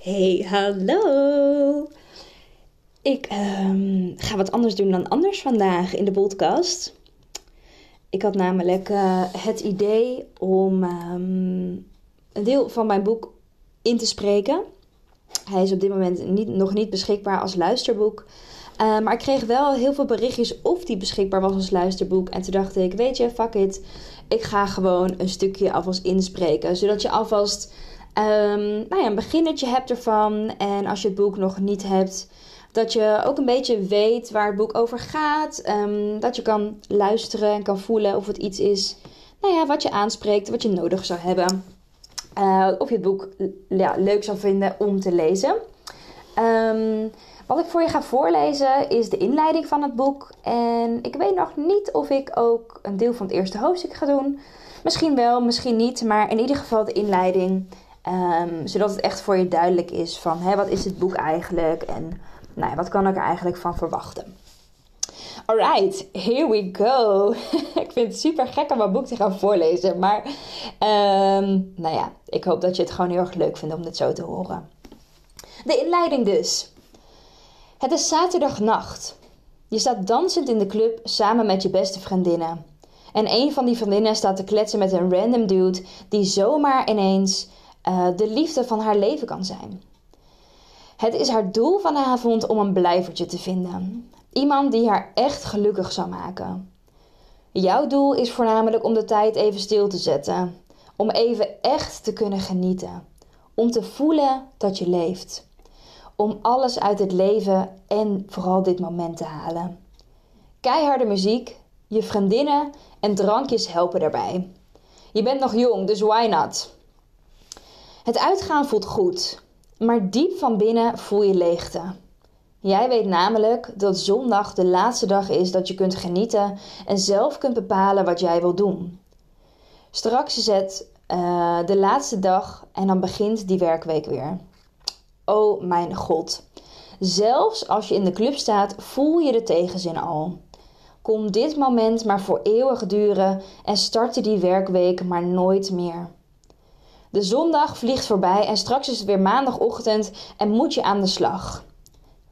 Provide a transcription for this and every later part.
Hey, hallo! Ik ehm, ga wat anders doen dan anders vandaag in de podcast. Ik had namelijk eh, het idee om ehm, een deel van mijn boek in te spreken. Hij is op dit moment niet, nog niet beschikbaar als luisterboek. Uh, maar ik kreeg wel heel veel berichtjes of die beschikbaar was als luisterboek. En toen dacht ik, weet je, fuck it. Ik ga gewoon een stukje alvast inspreken. Zodat je alvast um, nou ja, een beginnetje hebt ervan. En als je het boek nog niet hebt, dat je ook een beetje weet waar het boek over gaat. Um, dat je kan luisteren en kan voelen of het iets is nou ja, wat je aanspreekt, wat je nodig zou hebben. Uh, of je het boek leuk zou vinden om te lezen. Um, wat ik voor je ga voorlezen is de inleiding van het boek. En ik weet nog niet of ik ook een deel van het eerste hoofdstuk ga doen. Misschien wel, misschien niet. Maar in ieder geval de inleiding. Um, zodat het echt voor je duidelijk is van hè, wat is het boek eigenlijk en nou ja, wat kan ik er eigenlijk van verwachten. Alright, here we go. ik vind het super gek om mijn boek te gaan voorlezen. Maar um, nou ja, ik hoop dat je het gewoon heel erg leuk vindt om dit zo te horen. De inleiding dus. Het is zaterdagnacht. Je staat dansend in de club samen met je beste vriendinnen. En een van die vriendinnen staat te kletsen met een random dude die zomaar ineens uh, de liefde van haar leven kan zijn. Het is haar doel vanavond om een blijvertje te vinden. Iemand die haar echt gelukkig zou maken. Jouw doel is voornamelijk om de tijd even stil te zetten. Om even echt te kunnen genieten. Om te voelen dat je leeft. Om alles uit het leven en vooral dit moment te halen. Keiharde muziek, je vriendinnen en drankjes helpen daarbij. Je bent nog jong, dus why not? Het uitgaan voelt goed, maar diep van binnen voel je leegte. Jij weet namelijk dat zondag de laatste dag is dat je kunt genieten en zelf kunt bepalen wat jij wil doen. Straks is het uh, de laatste dag en dan begint die werkweek weer. Oh mijn god. Zelfs als je in de club staat, voel je de tegenzin al. Kom dit moment maar voor eeuwig duren en startte die werkweek maar nooit meer. De zondag vliegt voorbij en straks is het weer maandagochtend en moet je aan de slag.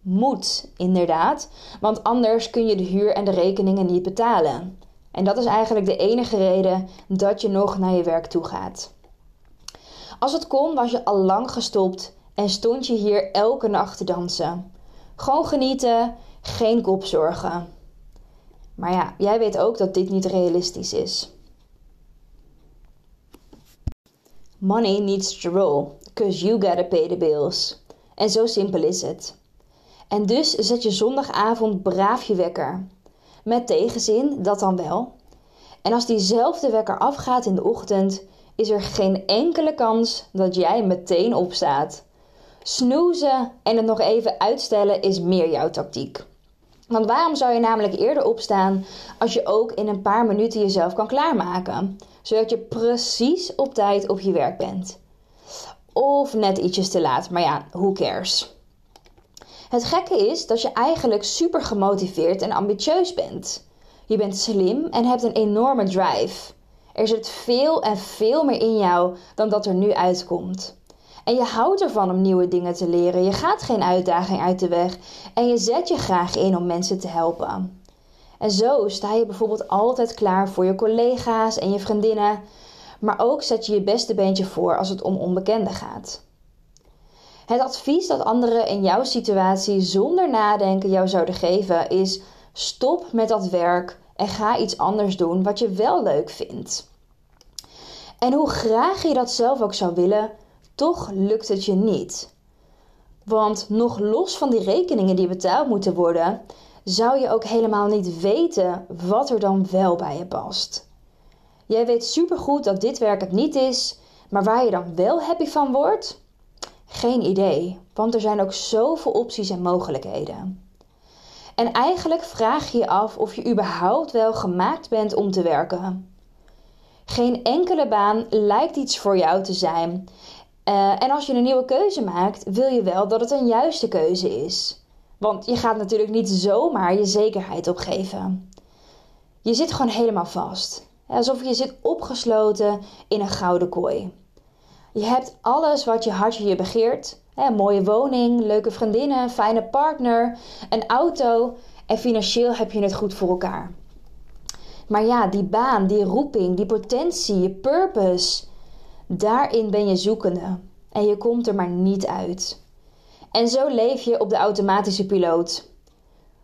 Moet, inderdaad, want anders kun je de huur en de rekeningen niet betalen. En dat is eigenlijk de enige reden dat je nog naar je werk toe gaat. Als het kon, was je al lang gestopt en stond je hier elke nacht te dansen. Gewoon genieten, geen kopzorgen. Maar ja, jij weet ook dat dit niet realistisch is. Money needs to roll, cause you gotta pay the bills. En zo simpel is het. En dus zet je zondagavond braaf je wekker. Met tegenzin, dat dan wel. En als diezelfde wekker afgaat in de ochtend, is er geen enkele kans dat jij meteen opstaat. Snoezen en het nog even uitstellen is meer jouw tactiek. Want waarom zou je namelijk eerder opstaan als je ook in een paar minuten jezelf kan klaarmaken? Zodat je precies op tijd op je werk bent. Of net ietsjes te laat, maar ja, who cares? Het gekke is dat je eigenlijk super gemotiveerd en ambitieus bent. Je bent slim en hebt een enorme drive. Er zit veel en veel meer in jou dan dat er nu uitkomt. En je houdt ervan om nieuwe dingen te leren. Je gaat geen uitdaging uit de weg. En je zet je graag in om mensen te helpen. En zo sta je bijvoorbeeld altijd klaar voor je collega's en je vriendinnen. Maar ook zet je je beste beentje voor als het om onbekenden gaat. Het advies dat anderen in jouw situatie zonder nadenken jou zouden geven is: stop met dat werk en ga iets anders doen wat je wel leuk vindt. En hoe graag je dat zelf ook zou willen, toch lukt het je niet. Want nog los van die rekeningen die betaald moeten worden, zou je ook helemaal niet weten wat er dan wel bij je past. Jij weet supergoed dat dit werk het niet is, maar waar je dan wel happy van wordt? Geen idee, want er zijn ook zoveel opties en mogelijkheden. En eigenlijk vraag je je af of je überhaupt wel gemaakt bent om te werken. Geen enkele baan lijkt iets voor jou te zijn. Uh, en als je een nieuwe keuze maakt, wil je wel dat het een juiste keuze is. Want je gaat natuurlijk niet zomaar je zekerheid opgeven. Je zit gewoon helemaal vast. Alsof je zit opgesloten in een gouden kooi. Je hebt alles wat je hartje je begeert. Een mooie woning, leuke vriendinnen, fijne partner, een auto en financieel heb je het goed voor elkaar. Maar ja, die baan, die roeping, die potentie, je purpose, daarin ben je zoekende en je komt er maar niet uit. En zo leef je op de automatische piloot.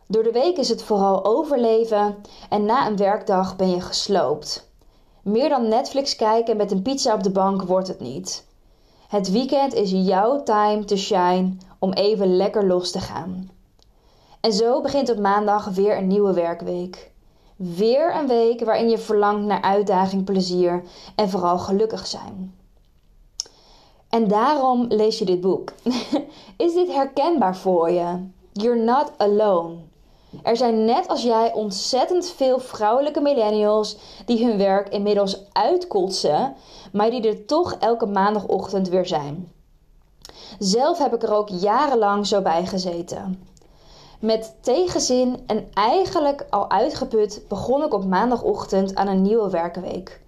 Door de week is het vooral overleven en na een werkdag ben je gesloopt. Meer dan Netflix kijken met een pizza op de bank wordt het niet. Het weekend is jouw time to shine om even lekker los te gaan. En zo begint op maandag weer een nieuwe werkweek. Weer een week waarin je verlangt naar uitdaging, plezier en vooral gelukkig zijn. En daarom lees je dit boek. Is dit herkenbaar voor je? You're not alone. Er zijn net als jij ontzettend veel vrouwelijke millennials die hun werk inmiddels uitkotsen, maar die er toch elke maandagochtend weer zijn. Zelf heb ik er ook jarenlang zo bij gezeten. Met tegenzin en eigenlijk al uitgeput begon ik op maandagochtend aan een nieuwe werkweek.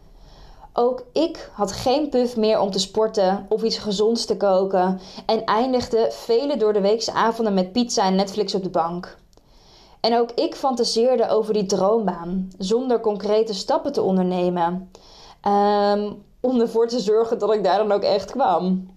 Ook ik had geen puf meer om te sporten of iets gezonds te koken en eindigde vele door de weekse avonden met pizza en Netflix op de bank. En ook ik fantaseerde over die droombaan, zonder concrete stappen te ondernemen. Um, om ervoor te zorgen dat ik daar dan ook echt kwam.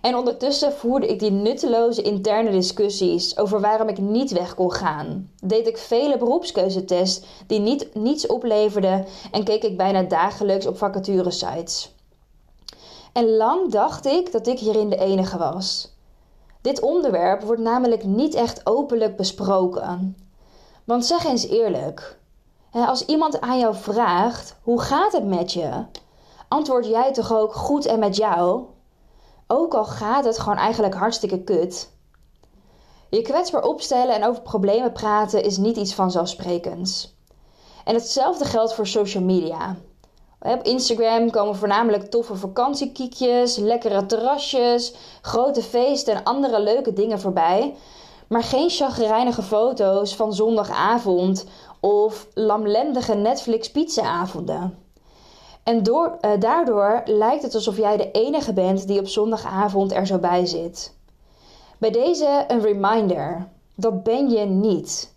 En ondertussen voerde ik die nutteloze interne discussies over waarom ik niet weg kon gaan. Deed ik vele beroepskeuzetests die niet, niets opleverden en keek ik bijna dagelijks op vacaturesites. En lang dacht ik dat ik hierin de enige was. Dit onderwerp wordt namelijk niet echt openlijk besproken. Want zeg eens eerlijk: als iemand aan jou vraagt: hoe gaat het met je? Antwoord jij toch ook goed en met jou? Ook al gaat het gewoon eigenlijk hartstikke kut. Je kwetsbaar opstellen en over problemen praten is niet iets vanzelfsprekends. En hetzelfde geldt voor social media. Op Instagram komen voornamelijk toffe vakantiekiekjes, lekkere terrasjes, grote feesten en andere leuke dingen voorbij. Maar geen chagrijnige foto's van zondagavond of lamlendige Netflix pizzaavonden. En door, uh, daardoor lijkt het alsof jij de enige bent die op zondagavond er zo bij zit. Bij deze een reminder: dat ben je niet.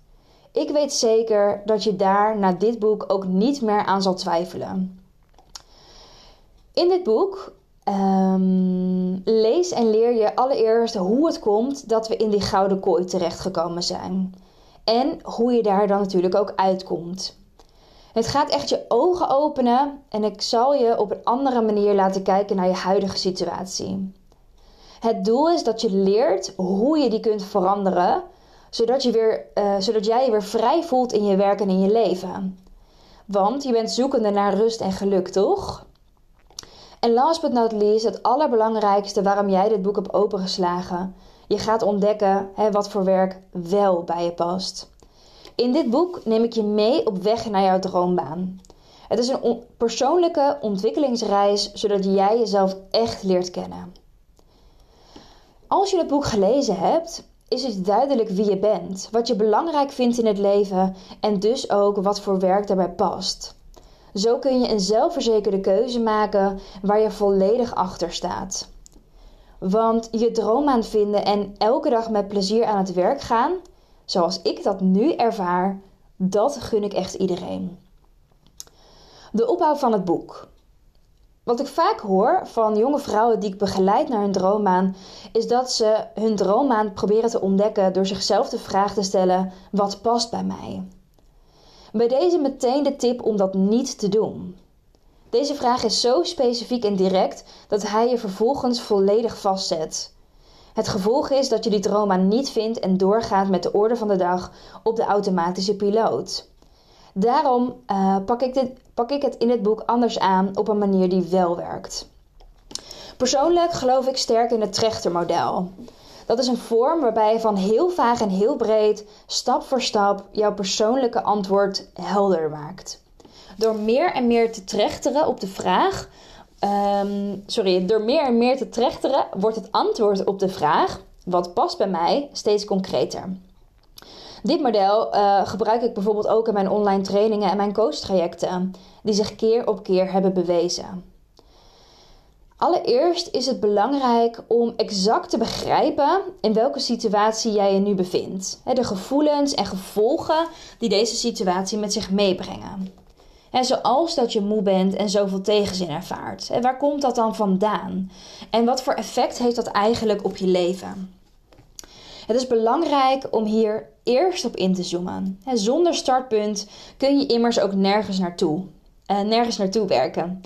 Ik weet zeker dat je daar na dit boek ook niet meer aan zal twijfelen. In dit boek um, lees en leer je allereerst hoe het komt dat we in die gouden kooi terechtgekomen zijn. En hoe je daar dan natuurlijk ook uitkomt. Het gaat echt je ogen openen en ik zal je op een andere manier laten kijken naar je huidige situatie. Het doel is dat je leert hoe je die kunt veranderen, zodat, je weer, uh, zodat jij je weer vrij voelt in je werk en in je leven. Want je bent zoekende naar rust en geluk, toch? En last but not least, het allerbelangrijkste waarom jij dit boek hebt opengeslagen. Je gaat ontdekken hè, wat voor werk wel bij je past. In dit boek neem ik je mee op weg naar jouw droombaan. Het is een persoonlijke ontwikkelingsreis zodat jij jezelf echt leert kennen. Als je het boek gelezen hebt, is het duidelijk wie je bent, wat je belangrijk vindt in het leven en dus ook wat voor werk daarbij past. Zo kun je een zelfverzekerde keuze maken waar je volledig achter staat. Want je droom aan vinden en elke dag met plezier aan het werk gaan, zoals ik dat nu ervaar, dat gun ik echt iedereen. De opbouw van het boek. Wat ik vaak hoor van jonge vrouwen die ik begeleid naar hun droombaan, is dat ze hun droombaan proberen te ontdekken door zichzelf de vraag te stellen: wat past bij mij? Bij deze meteen de tip om dat niet te doen. Deze vraag is zo specifiek en direct dat hij je vervolgens volledig vastzet. Het gevolg is dat je die droombaan niet vindt en doorgaat met de orde van de dag op de automatische piloot. Daarom uh, pak, ik dit, pak ik het in het boek anders aan op een manier die wel werkt. Persoonlijk geloof ik sterk in het trechtermodel. Dat is een vorm waarbij je van heel vaag en heel breed, stap voor stap, jouw persoonlijke antwoord helder maakt. Door meer en meer te trechteren op de vraag. Um, sorry, door meer en meer te trechteren wordt het antwoord op de vraag: wat past bij mij steeds concreter. Dit model uh, gebruik ik bijvoorbeeld ook in mijn online trainingen en mijn coachtrajecten, die zich keer op keer hebben bewezen. Allereerst is het belangrijk om exact te begrijpen in welke situatie jij je nu bevindt. De gevoelens en gevolgen die deze situatie met zich meebrengen. En zoals dat je moe bent en zoveel tegenzin ervaart. Waar komt dat dan vandaan? En wat voor effect heeft dat eigenlijk op je leven? Het is belangrijk om hier eerst op in te zoomen. Zonder startpunt kun je immers ook nergens naartoe, uh, nergens naartoe werken.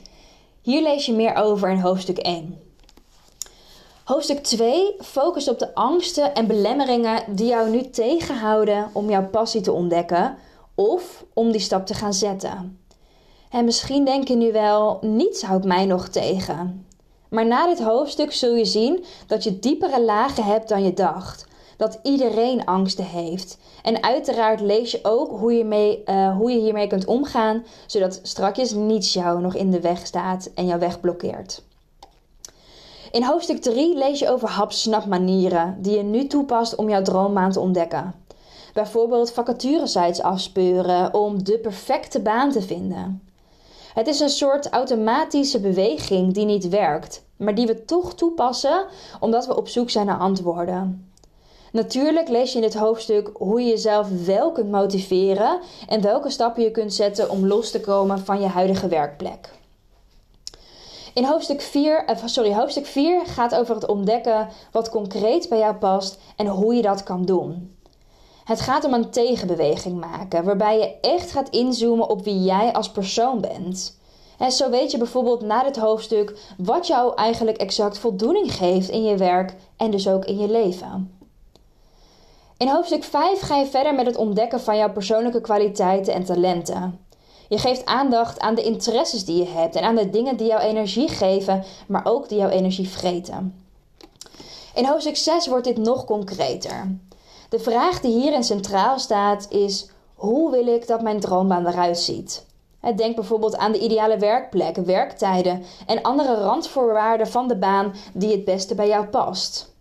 Hier lees je meer over in hoofdstuk 1. Hoofdstuk 2 focust op de angsten en belemmeringen die jou nu tegenhouden om jouw passie te ontdekken of om die stap te gaan zetten. En misschien denk je nu wel, niets houdt mij nog tegen. Maar na dit hoofdstuk zul je zien dat je diepere lagen hebt dan je dacht. Dat iedereen angsten heeft. En uiteraard lees je ook hoe je, mee, uh, hoe je hiermee kunt omgaan, zodat strakjes niets jou nog in de weg staat en jou weg blokkeert. In hoofdstuk 3 lees je over hapsnapmanieren die je nu toepast om jouw droombaan te ontdekken. Bijvoorbeeld vacaturesites afspeuren om de perfecte baan te vinden. Het is een soort automatische beweging die niet werkt, maar die we toch toepassen omdat we op zoek zijn naar antwoorden. Natuurlijk lees je in dit hoofdstuk hoe je jezelf wel kunt motiveren en welke stappen je kunt zetten om los te komen van je huidige werkplek. In hoofdstuk 4, eh, sorry, hoofdstuk 4 gaat over het ontdekken wat concreet bij jou past en hoe je dat kan doen. Het gaat om een tegenbeweging maken, waarbij je echt gaat inzoomen op wie jij als persoon bent. En zo weet je bijvoorbeeld na dit hoofdstuk wat jou eigenlijk exact voldoening geeft in je werk en dus ook in je leven. In hoofdstuk 5 ga je verder met het ontdekken van jouw persoonlijke kwaliteiten en talenten. Je geeft aandacht aan de interesses die je hebt en aan de dingen die jouw energie geven, maar ook die jouw energie vreten. In hoofdstuk 6 wordt dit nog concreter. De vraag die hierin centraal staat is: hoe wil ik dat mijn droombaan eruit ziet? Denk bijvoorbeeld aan de ideale werkplek, werktijden en andere randvoorwaarden van de baan die het beste bij jou past.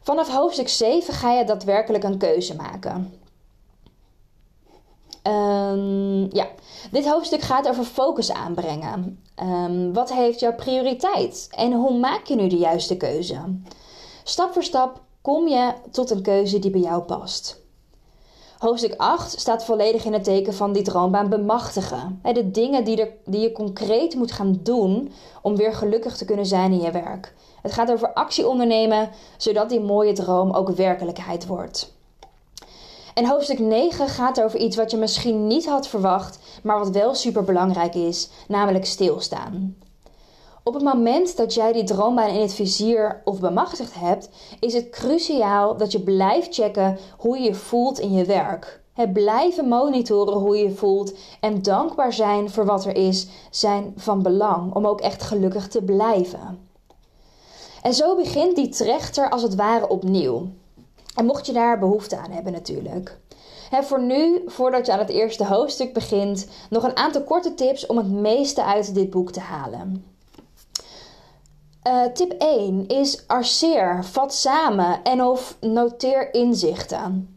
Vanaf hoofdstuk 7 ga je daadwerkelijk een keuze maken. Um, ja, dit hoofdstuk gaat over focus aanbrengen. Um, wat heeft jouw prioriteit en hoe maak je nu de juiste keuze? Stap voor stap kom je tot een keuze die bij jou past. Hoofdstuk 8 staat volledig in het teken van die droombaan bemachtigen. De dingen die, je concreet moet gaan doen om weer gelukkig te kunnen zijn in je werk. Het gaat over actie ondernemen, zodat die mooie droom ook werkelijkheid wordt. En hoofdstuk 9 gaat over iets wat je misschien niet had verwacht, maar wat wel super belangrijk is, namelijk stilstaan. Op het moment dat jij die droombaan in het vizier of bemachtigd hebt, is het cruciaal dat je blijft checken hoe je je voelt in je werk. Het blijven monitoren hoe je je voelt en dankbaar zijn voor wat er is, zijn van belang om ook echt gelukkig te blijven. En zo begint die trechter als het ware opnieuw. En mocht je daar behoefte aan hebben natuurlijk. He, voor nu, voordat je aan het eerste hoofdstuk begint, nog een aantal korte tips om het meeste uit dit boek te halen. Uh, tip 1 is arceer, vat samen en of noteer inzichten.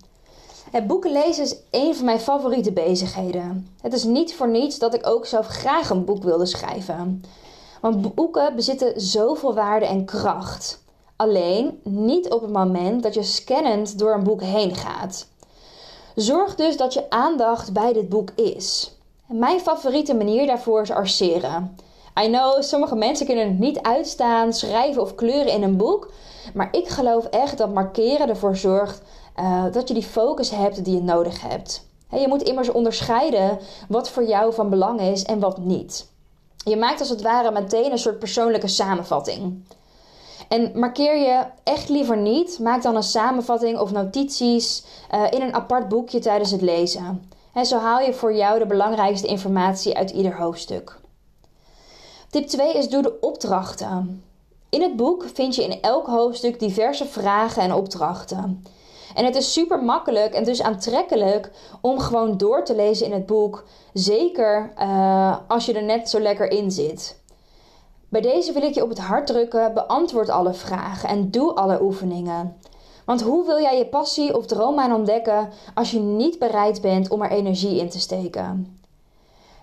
Het boeken lezen is een van mijn favoriete bezigheden. Het is niet voor niets dat ik ook zelf graag een boek wilde schrijven. Want boeken bezitten zoveel waarde en kracht. Alleen niet op het moment dat je scannend door een boek heen gaat. Zorg dus dat je aandacht bij dit boek is. Mijn favoriete manier daarvoor is arceren. I know, sommige mensen kunnen het niet uitstaan, schrijven of kleuren in een boek. Maar ik geloof echt dat markeren ervoor zorgt uh, dat je die focus hebt die je nodig hebt. je moet immers onderscheiden wat voor jou van belang is en wat niet. Je maakt als het ware meteen een soort persoonlijke samenvatting. En markeer je echt liever niet, maak dan een samenvatting of notities uh, in een apart boekje tijdens het lezen. En zo haal je voor jou de belangrijkste informatie uit ieder hoofdstuk. Tip 2 is doe de opdrachten. In het boek vind je in elk hoofdstuk diverse vragen en opdrachten. En het is super makkelijk en dus aantrekkelijk om gewoon door te lezen in het boek. Zeker uh, als je er net zo lekker in zit. Bij deze wil ik je op het hart drukken: beantwoord alle vragen en doe alle oefeningen. Want hoe wil jij je passie of droombaan ontdekken als je niet bereid bent om er energie in te steken?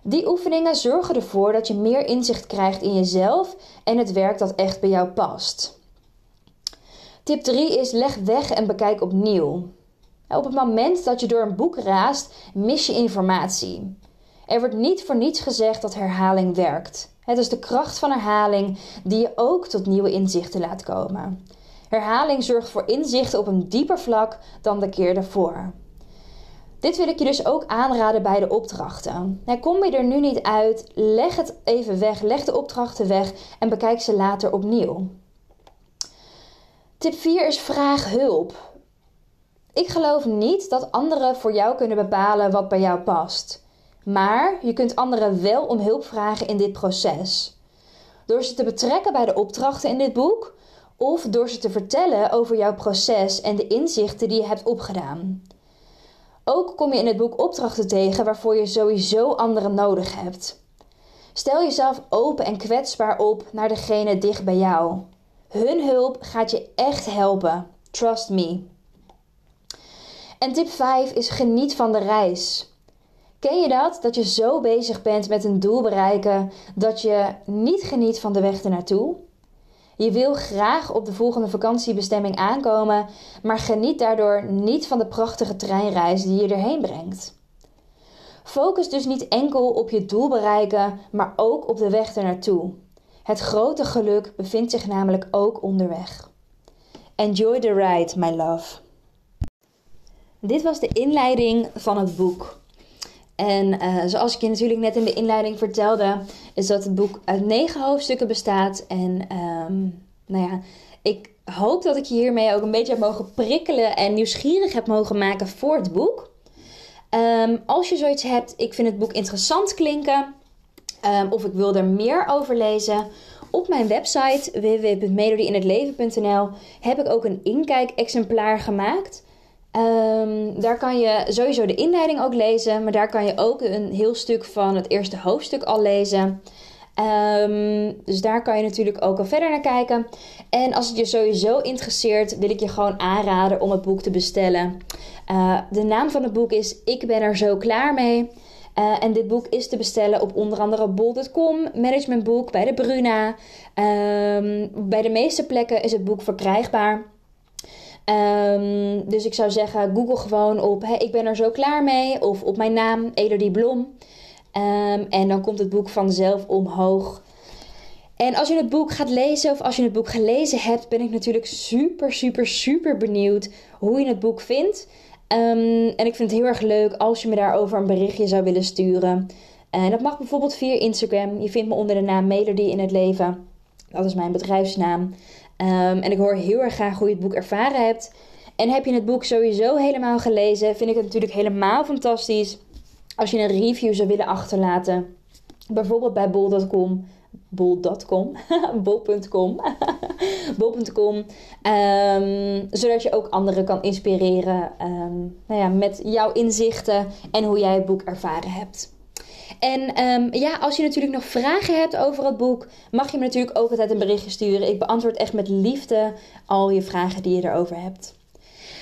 Die oefeningen zorgen ervoor dat je meer inzicht krijgt in jezelf en het werk dat echt bij jou past. Tip 3 is leg weg en bekijk opnieuw. Op het moment dat je door een boek raast, mis je informatie. Er wordt niet voor niets gezegd dat herhaling werkt. Het is de kracht van herhaling die je ook tot nieuwe inzichten laat komen. Herhaling zorgt voor inzichten op een dieper vlak dan de keer daarvoor. Dit wil ik je dus ook aanraden bij de opdrachten. kom je er nu niet uit, leg het even weg, leg de opdrachten weg en bekijk ze later opnieuw. Tip 4 is vraag hulp. Ik geloof niet dat anderen voor jou kunnen bepalen wat bij jou past. Maar je kunt anderen wel om hulp vragen in dit proces. Door ze te betrekken bij de opdrachten in dit boek of door ze te vertellen over jouw proces en de inzichten die je hebt opgedaan. Ook kom je in het boek opdrachten tegen waarvoor je sowieso anderen nodig hebt. Stel jezelf open en kwetsbaar op naar degene dicht bij jou. Hun hulp gaat je echt helpen. Trust me. En tip 5 is geniet van de reis. Ken je dat? Dat je zo bezig bent met een doel bereiken dat je niet geniet van de weg ernaartoe? Je wil graag op de volgende vakantiebestemming aankomen, maar geniet daardoor niet van de prachtige treinreis die je erheen brengt. Focus dus niet enkel op je doel bereiken, maar ook op de weg ernaartoe. Het grote geluk bevindt zich namelijk ook onderweg. Enjoy the ride, my love. Dit was de inleiding van het boek. En uh, zoals ik je natuurlijk net in de inleiding vertelde, is dat het boek uit negen hoofdstukken bestaat. En um, nou ja, ik hoop dat ik je hiermee ook een beetje heb mogen prikkelen en nieuwsgierig heb mogen maken voor het boek. Um, als je zoiets hebt, ik vind het boek interessant klinken, um, of ik wil er meer over lezen. Op mijn website www.melodieinhetleven.nl heb ik ook een inkijk-exemplaar gemaakt. Um, daar kan je sowieso de inleiding ook lezen, maar daar kan je ook een heel stuk van het eerste hoofdstuk al lezen. Um, dus daar kan je natuurlijk ook al verder naar kijken. En als het je sowieso interesseert, wil ik je gewoon aanraden om het boek te bestellen. Uh, de naam van het boek is Ik ben er zo klaar mee. Uh, en dit boek is te bestellen op onder andere bol.com, managementboek, bij de Bruna. Um, bij de meeste plekken is het boek verkrijgbaar. Um, dus ik zou zeggen, google gewoon op hey, ik ben er zo klaar mee. Of op mijn naam, Elodie Blom. Um, en dan komt het boek vanzelf omhoog. En als je het boek gaat lezen of als je het boek gelezen hebt, ben ik natuurlijk super, super, super benieuwd hoe je het boek vindt. Um, en ik vind het heel erg leuk als je me daarover een berichtje zou willen sturen. En dat mag bijvoorbeeld via Instagram. Je vindt me onder de naam Melody in het leven. Dat is mijn bedrijfsnaam. Um, en ik hoor heel erg graag hoe je het boek ervaren hebt. En heb je het boek sowieso helemaal gelezen, vind ik het natuurlijk helemaal fantastisch als je een review zou willen achterlaten. Bijvoorbeeld bij bol.com. Bol.com. Bol.com. Bol.com. Um, zodat je ook anderen kan inspireren um, nou ja, met jouw inzichten en hoe jij het boek ervaren hebt. En um, ja, als je natuurlijk nog vragen hebt over het boek, mag je me natuurlijk ook altijd een berichtje sturen. Ik beantwoord echt met liefde al je vragen die je erover hebt.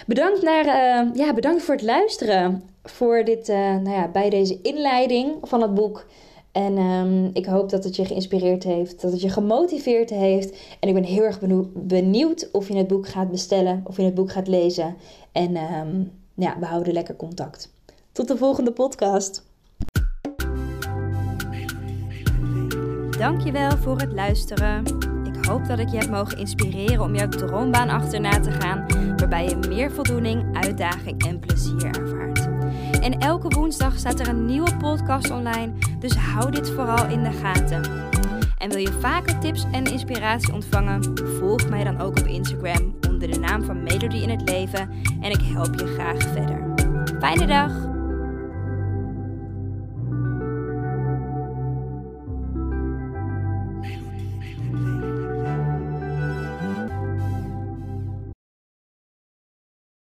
Bedankt, naar, uh, ja, bedankt voor het luisteren voor dit, uh, nou ja, bij deze inleiding van het boek. En um, ik hoop dat het je geïnspireerd heeft, dat het je gemotiveerd heeft. En ik ben heel erg benieuwd of je het boek gaat bestellen, of je het boek gaat lezen. En um, ja, we houden lekker contact. Tot de volgende podcast. Dankjewel voor het luisteren. Ik hoop dat ik je heb mogen inspireren om jouw droombaan achterna te gaan, waarbij je meer voldoening, uitdaging en plezier ervaart. En elke woensdag staat er een nieuwe podcast online, dus hou dit vooral in de gaten. En wil je vaker tips en inspiratie ontvangen? Volg mij dan ook op Instagram onder de naam van Melody in het Leven en ik help je graag verder. Fijne dag!